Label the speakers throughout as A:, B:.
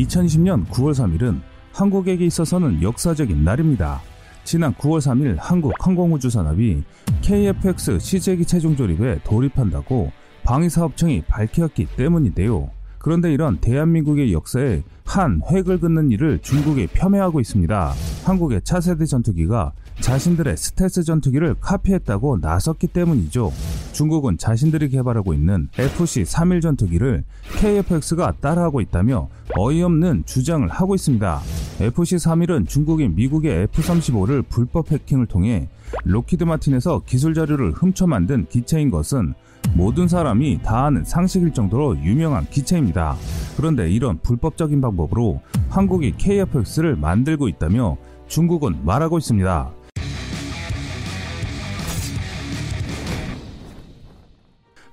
A: 2020년 9월 3일은 한국에게 있어서는 역사적인 날입니다. 지난 9월 3일 한국항공우주산업이 KFX 시제기 최종 조립에 돌입한다고 방위사업청이 밝혔기 때문인데요. 그런데 이런 대한민국의 역사에 한 획을 긋는 일을 중국이 폄훼하고 있습니다. 한국의 차세대 전투기가 자신들의 스텔스 전투기를 카피했다고 나섰기 때문이죠. 중국은 자신들이 개발하고 있는 FC-31 전투기를 KFX가 따라하고 있다며 어이없는 주장을 하고 있습니다. FC-31은 중국인 미국의 F-35를 불법 해킹을 통해 로키드 마틴에서 기술 자료를 훔쳐 만든 기체인 것은 모든 사람이 다 아는 상식일 정도로 유명한 기체입니다. 그런데 이런 불법적인 방법으로 한국이 KFX를 만들고 있다며 중국은 말하고 있습니다.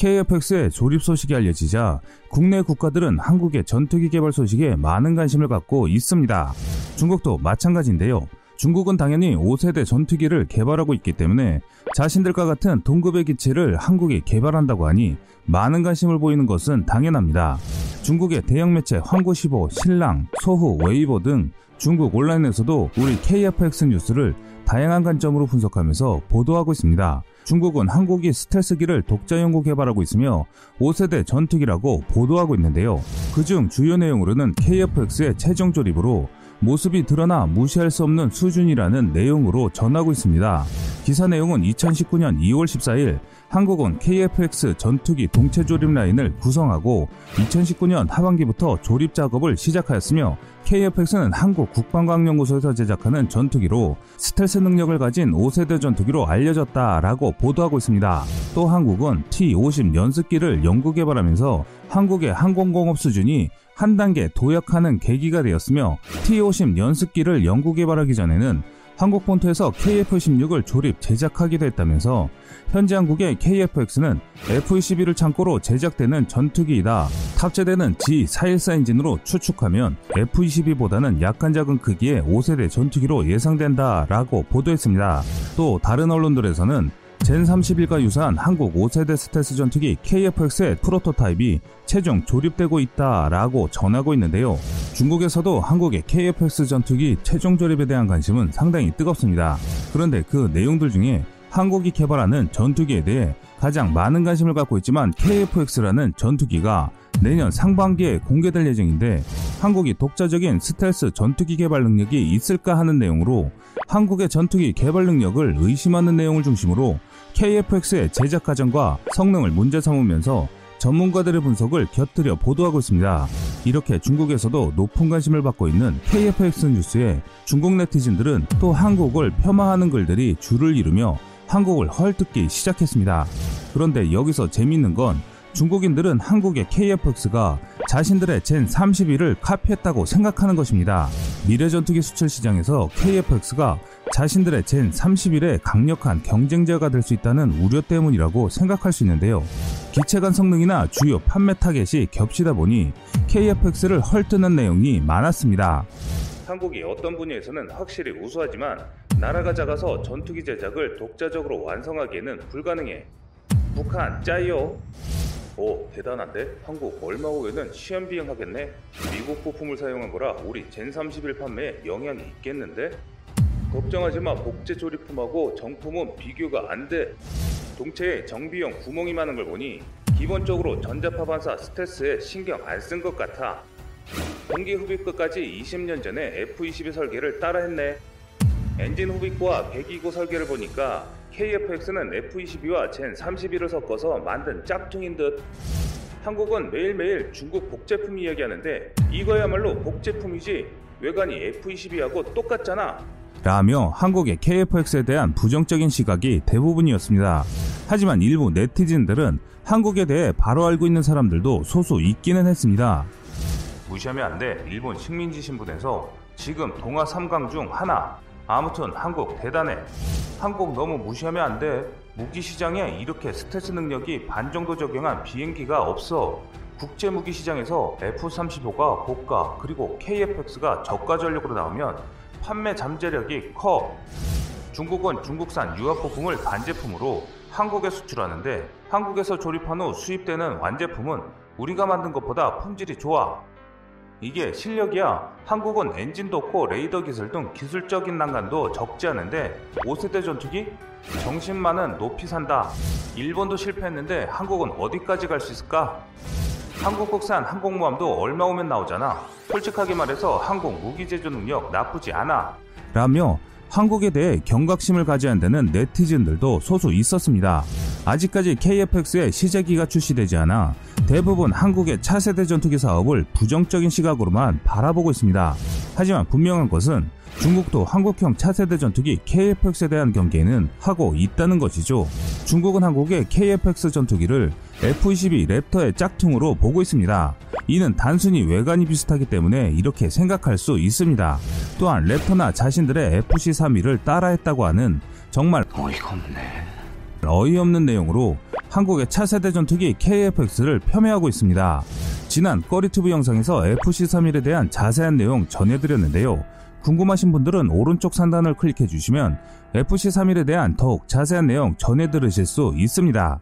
A: KFX의 조립 소식이 알려지자 국내 국가들은 한국의 전투기 개발 소식에 많은 관심을 갖고 있습니다. 중국도 마찬가지인데요. 중국은 당연히 5세대 전투기를 개발하고 있기 때문에 자신들과 같은 동급의 기체를 한국이 개발한다고 하니 많은 관심을 보이는 것은 당연합니다. 중국의 대형 매체 황구15, 신랑, 소후, 웨이보 등 중국 온라인에서도 우리 KFX 뉴스를 다양한 관점으로 분석하면서 보도하고 있습니다. 중국은 한국이 스텔스기를 독자 연구 개발하고 있으며 5세대 전투기라고 보도하고 있는데요. 그중 주요 내용으로는 KFX의 최종 조립으로 모습이 드러나 무시할 수 없는 수준이라는 내용으로 전하고 있습니다. 기사 내용은 2019년 2월 14일 한국은 KFX 전투기 동체 조립 라인을 구성하고 2019년 하반기부터 조립 작업을 시작하였으며 KFX는 한국 국방과학연구소에서 제작하는 전투기로 스텔스 능력을 가진 5세대 전투기로 알려졌다라고 보도하고 있습니다. 또 한국은 T-50 연습기를 연구 개발하면서 한국의 항공공업 수준이 한 단계 도약하는 계기가 되었으며 T-50 연습기를 연구 개발하기 전에는 한국 본토에서 KF-16을 조립 제작하기도 했다면서 현재 한국의 KF-X는 F-22를 창고로 제작되는 전투기이다. 탑재되는 G414 엔진으로 추측하면 F-22보다는 약간 작은 크기의 5세대 전투기로 예상된다 라고 보도했습니다. 또 다른 언론들에서는 젠 31과 유사한 한국 5세대 스텔스 전투기 KF-X의 프로토타입이 최종 조립되고 있다라고 전하고 있는데요. 중국에서도 한국의 KF-X 전투기 최종 조립에 대한 관심은 상당히 뜨겁습니다. 그런데 그 내용들 중에 한국이 개발하는 전투기에 대해 가장 많은 관심을 갖고 있지만 KF-X라는 전투기가 내년 상반기에 공개될 예정인데 한국이 독자적인 스텔스 전투기 개발 능력이 있을까 하는 내용으로 한국의 전투기 개발 능력을 의심하는 내용을 중심으로 KFX의 제작 과정과 성능을 문제 삼으면서 전문가들의 분석을 곁들여 보도하고 있습니다. 이렇게 중국에서도 높은 관심을 받고 있는 KFX 뉴스에 중국 네티즌들은 또 한국을 폄하하는 글들이 줄을 이루며 한국을 헐뜯기 시작했습니다. 그런데 여기서 재밌는 건 중국인들은 한국의 KFX가 자신들의 젠 31을 카피했다고 생각하는 것입니다. 미래 전투기 수출 시장에서 KFX가 자신들의 젠 31의 강력한 경쟁자가 될 수 있다는 우려 때문이라고 생각할 수 있는데요. 기체 간 성능이나 주요 판매 타겟이 겹치다 보니 KFX를 헐뜯는 내용이 많았습니다.
B: 한국이 어떤 분야에서는 확실히 우수하지만 나라가 작아서 전투기 제작을 독자적으로 완성하기에는 불가능해. 북한 짜요. 오 대단한데? 한국 얼마 후에는 시험 비행하겠네? 미국 부품을 사용한 거라 우리 젠 31 판매에 영향이 있겠는데? 걱정하지 마 복제 조립품하고 정품은 비교가 안 돼. 동체에 정비용 구멍이 많은 걸 보니 기본적으로 전자파 반사 스텔스에 신경 안 쓴 것 같아. 공기 흡입구까지 20년 전에 F-22 설계를 따라했네. 엔진 흡입구와 배기구 설계를 보니까 KF-X는 F-22와 젠 31을 섞어서 만든 짝퉁인 듯. 한국은 매일매일 중국 복제품 이야기하는데 이거야말로 복제품이지 외관이 F-22하고 똑같잖아.
A: 라며 한국의 KF-X에 대한 부정적인 시각이 대부분이었습니다. 하지만 일부 네티즌들은 한국에 대해 바로 알고 있는 사람들도 소수 있기는 했습니다.
B: 무시하면 안 돼. 일본 식민지 신분에서 지금 동아 3강 중 하나. 아무튼 한국 대단해. 한국 너무 무시하면 안 돼. 무기 시장에 이렇게 스텔스 능력이 반 정도 적용한 비행기가 없어. 국제 무기 시장에서 F-35가 고가 그리고 KF-X가 저가 전력으로 나오면 판매 잠재력이 커. 중국은 중국산 유압 부품을 반제품으로 한국에 수출하는데 한국에서 조립한 후 수입되는 완제품은 우리가 만든 것보다 품질이 좋아. 이게 실력이야. 한국은 엔진도 없고 레이더 기술 등 기술적인 난관도 적지 않은데 5세대 전투기? 정신만은 높이 산다. 일본도 실패했는데 한국은 어디까지 갈 수 있을까? 한국 국산 항공모함도 얼마 오면 나오잖아. 솔직하게 말해서 한국 무기 제조 능력 나쁘지 않아.
A: 라며 한국에 대해 경각심을 가져야 한다는 네티즌들도 소수 있었습니다. 아직까지 KFX의 시제기가 출시되지 않아 대부분 한국의 차세대 전투기 사업을 부정적인 시각으로만 바라보고 있습니다. 하지만 분명한 것은 중국도 한국형 차세대 전투기 KFX에 대한 경계는 하고 있다는 것이죠. 중국은 한국의 KFX 전투기를 F-22 랩터의 짝퉁으로 보고 있습니다. 이는 단순히 외관이 비슷하기 때문에 이렇게 생각할 수 있습니다. 또한 랩터나 자신들의 FC-31을 따라했다고 하는 정말 어이가 없네. 어이없는 내용으로 한국의 차세대 전투기 KFX를 폄훼하고 있습니다. 지난 꺼리투브 영상에서 FC-31에 대한 자세한 내용 전해드렸는데요. 궁금하신 분들은 오른쪽 상단을 클릭해 주시면 FC-31에 대한 더욱 자세한 내용 전해 들으실 수 있습니다.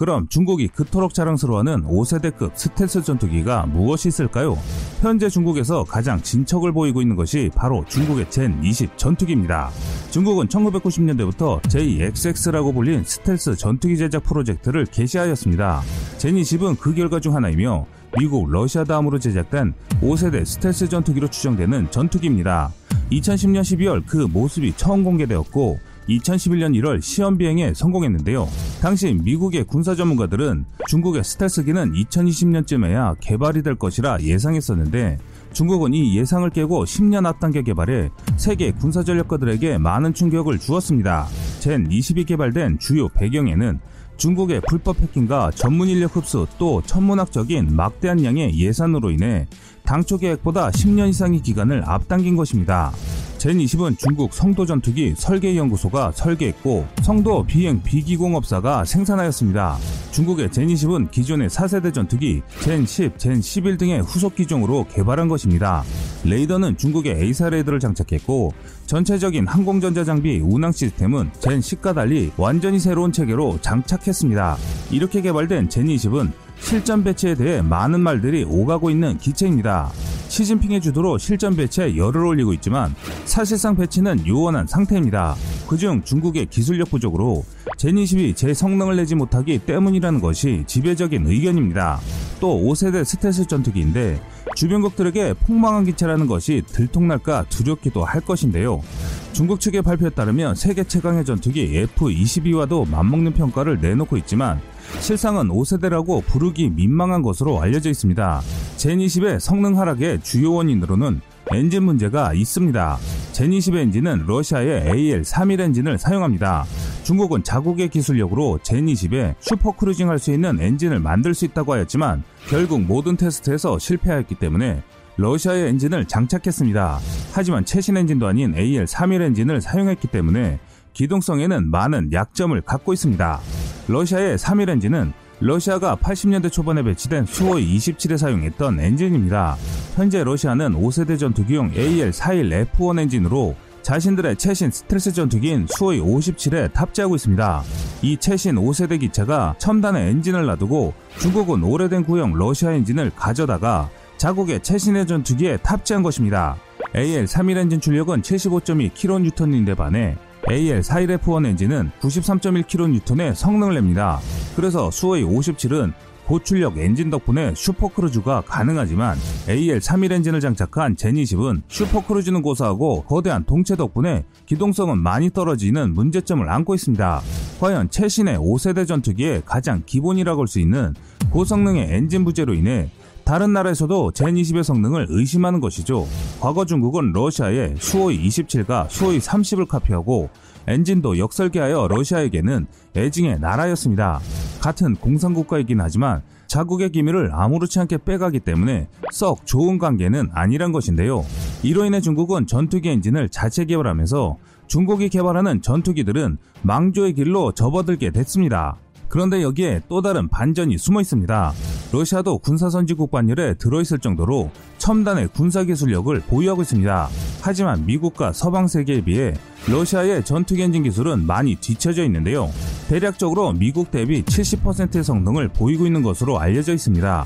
A: 그럼 중국이 그토록 자랑스러워하는 5세대급 스텔스 전투기가 무엇이 있을까요? 현재 중국에서 가장 진척을 보이고 있는 것이 바로 중국의 젠20 전투기입니다. 중국은 1990년대부터 JXX라고 불린 스텔스 전투기 제작 프로젝트를 개시하였습니다. 젠 20은 그 결과 중 하나이며 미국, 러시아 다음으로 제작된 5세대 스텔스 전투기로 추정되는 전투기입니다. 2010년 12월 그 모습이 처음 공개되었고 2011년 1월 시험 비행에 성공했는데요. 당시 미국의 군사 전문가들은 중국의 스텔스기는 2020년쯤에야 개발이 될 것이라 예상했었는데 중국은 이 예상을 깨고 10년 앞당겨 개발해 세계 군사 전력가들에게 많은 충격을 주었습니다. 젠 20이 개발된 주요 배경에는 중국의 불법 해킹과 전문 인력 흡수 또 천문학적인 막대한 양의 예산으로 인해 당초 계획보다 10년 이상의 기간을 앞당긴 것입니다. 젠20은 중국 성도 전투기 설계연구소가 설계했고 성도 비행 비기공업사가 생산하였습니다. 중국의 젠20은 기존의 4세대 전투기 젠10, 젠11 등의 후속 기종으로 개발한 것입니다. 레이더는 중국의 A사 레이더를 장착했고 전체적인 항공전자 장비 운항 시스템은 젠10과 달리 완전히 새로운 체계로 장착했습니다. 이렇게 개발된 젠20은 실전 배치에 대해 많은 말들이 오가고 있는 기체입니다. 시진핑의 주도로 실전 배치에 열을 올리고 있지만 사실상 배치는 요원한 상태입니다. 그중 중국의 기술력 부족으로 제22 제 성능을 내지 못하기 때문이라는 것이 지배적인 의견입니다. 또 5세대 스텔스 전투기인데 주변국들에게 폭망한 기체라는 것이 들통날까 두렵기도 할 것인데요. 중국 측의 발표에 따르면 세계 최강의 전투기 F-22와도 맞먹는 평가를 내놓고 있지만 실상은 5세대라고 부르기 민망한 것으로 알려져 있습니다. 젠20의 성능 하락의 주요 원인으로는 엔진 문제가 있습니다. 젠20 엔진은 러시아의 AL31 엔진을 사용합니다. 중국은 자국의 기술력으로 젠20에 supercruising 할 수 있는 엔진을 만들 수 있다고 하였지만 결국 모든 테스트에서 실패하였기 때문에 러시아의 엔진을 장착했습니다. 하지만 최신 엔진도 아닌 AL31 엔진을 사용했기 때문에 기동성에는 많은 약점을 갖고 있습니다. 러시아의 AL31 엔진은 러시아가 80년대 초반에 배치된 수호이 27에 사용했던 엔진입니다. 현재 러시아는 5세대 전투기용 AL-41F1 엔진으로 자신들의 최신 스텔스 전투기인 수호이 57에 탑재하고 있습니다. 이 최신 5세대 기체가 첨단의 엔진을 놔두고 중국은 오래된 구형 러시아 엔진을 가져다가 자국의 최신의 전투기에 탑재한 것입니다. AL-31 엔진 출력은 75.2kN인데 반해 AL41F1 엔진은 93.1kN의 성능을 냅니다. 그래서 수호이 57은 고출력 엔진 덕분에 supercruise가 가능하지만 AL31 엔진을 장착한 젠20은 supercruise는 고사하고 거대한 동체 덕분에 기동성은 많이 떨어지는 문제점을 안고 있습니다. 과연 최신의 5세대 전투기의 가장 기본이라고 할 수 있는 고성능의 엔진 부재로 인해 다른 나라에서도 젠20의 성능을 의심하는 것이죠. 과거 중국은 러시아의 수호이 27과 수호이 30을 카피하고 엔진도 역설계하여 러시아에게는 애증의 나라였습니다. 같은 공산국가이긴 하지만 자국의 기밀을 아무렇지 않게 빼가기 때문에 썩 좋은 관계는 아니란 것인데요. 이로 인해 중국은 전투기 엔진을 자체 개발하면서 중국이 개발하는 전투기들은 망조의 길로 접어들게 됐습니다. 그런데 여기에 또 다른 반전이 숨어 있습니다. 러시아도 군사선진국 반열에 들어있을 정도로 첨단의 군사기술력을 보유하고 있습니다. 하지만 미국과 서방 세계에 비해 러시아의 전투기 엔진 기술은 많이 뒤처져 있는데요. 대략적으로 미국 대비 70%의 성능을 보이고 있는 것으로 알려져 있습니다.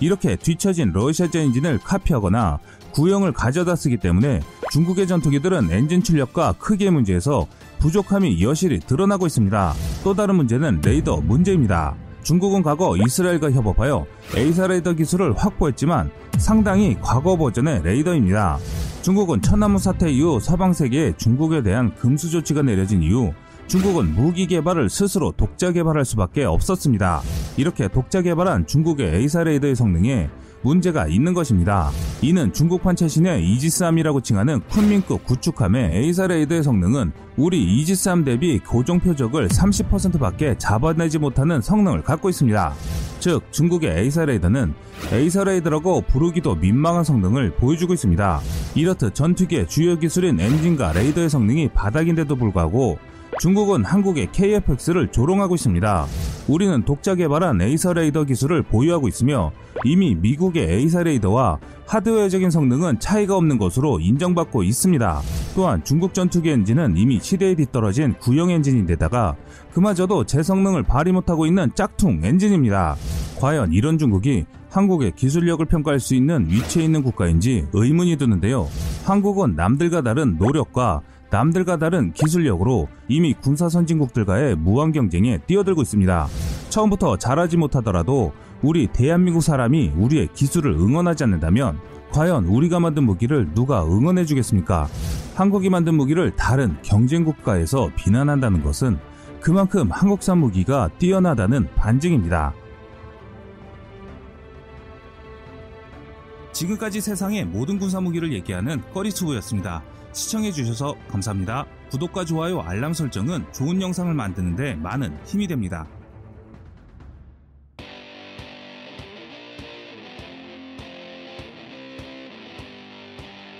A: 이렇게 뒤처진 러시아제 엔진을 카피하거나 구형을 가져다 쓰기 때문에 중국의 전투기들은 엔진 출력과 크기의 문제에서 부족함이 여실히 드러나고 있습니다. 또 다른 문제는 레이더 문제입니다. 중국은 과거 이스라엘과 협업하여 AESA 레이더 기술을 확보했지만 상당히 과거 버전의 레이더입니다. 중국은 천안문 사태 이후 서방 세계에 중국에 대한 금수 조치가 내려진 이후 중국은 무기 개발을 스스로 독자 개발할 수밖에 없었습니다. 이렇게 독자 개발한 중국의 AESA 레이더의 성능에 문제가 있는 것입니다. 이는 중국판 최신의 이지스함이라고 칭하는 쿤밍급 구축함의 AESA 레이더의 성능은 우리 이지스함 대비 고정 표적을 30%밖에 잡아내지 못하는 성능을 갖고 있습니다. 즉 중국의 AESA 레이더는 AESA 레이더라고 부르기도 민망한 성능을 보여주고 있습니다. 이렇듯 전투기의 주요 기술인 엔진과 레이더의 성능이 바닥인데도 불구하고 중국은 한국의 KFX를 조롱하고 있습니다. 우리는 독자 개발한 AESA 레이더 기술을 보유하고 있으며 이미 미국의 AESA 레이더와 하드웨어적인 성능은 차이가 없는 것으로 인정받고 있습니다. 또한 중국 전투기 엔진은 이미 시대에 뒤떨어진 구형 엔진인데다가 그마저도 제 성능을 발휘 못하고 있는 짝퉁 엔진입니다. 과연 이런 중국이 한국의 기술력을 평가할 수 있는 위치에 있는 국가인지 의문이 드는데요. 한국은 남들과 다른 노력과 남들과 다른 기술력으로 이미 군사 선진국들과의 무한 경쟁에 뛰어들고 있습니다. 처음부터 잘하지 못하더라도 우리 대한민국 사람이 우리의 기술을 응원하지 않는다면 과연 우리가 만든 무기를 누가 응원해 주겠습니까? 한국이 만든 무기를 다른 경쟁 국가에서 비난한다는 것은 그만큼 한국산 무기가 뛰어나다는 반증입니다. 지금까지 세상의 모든 군사 무기를 얘기하는 꺼리투브였습니다. 시청해주셔서 감사합니다. 구독과 좋아요, 알람 설정은 좋은 영상을 만드는데 많은 힘이 됩니다.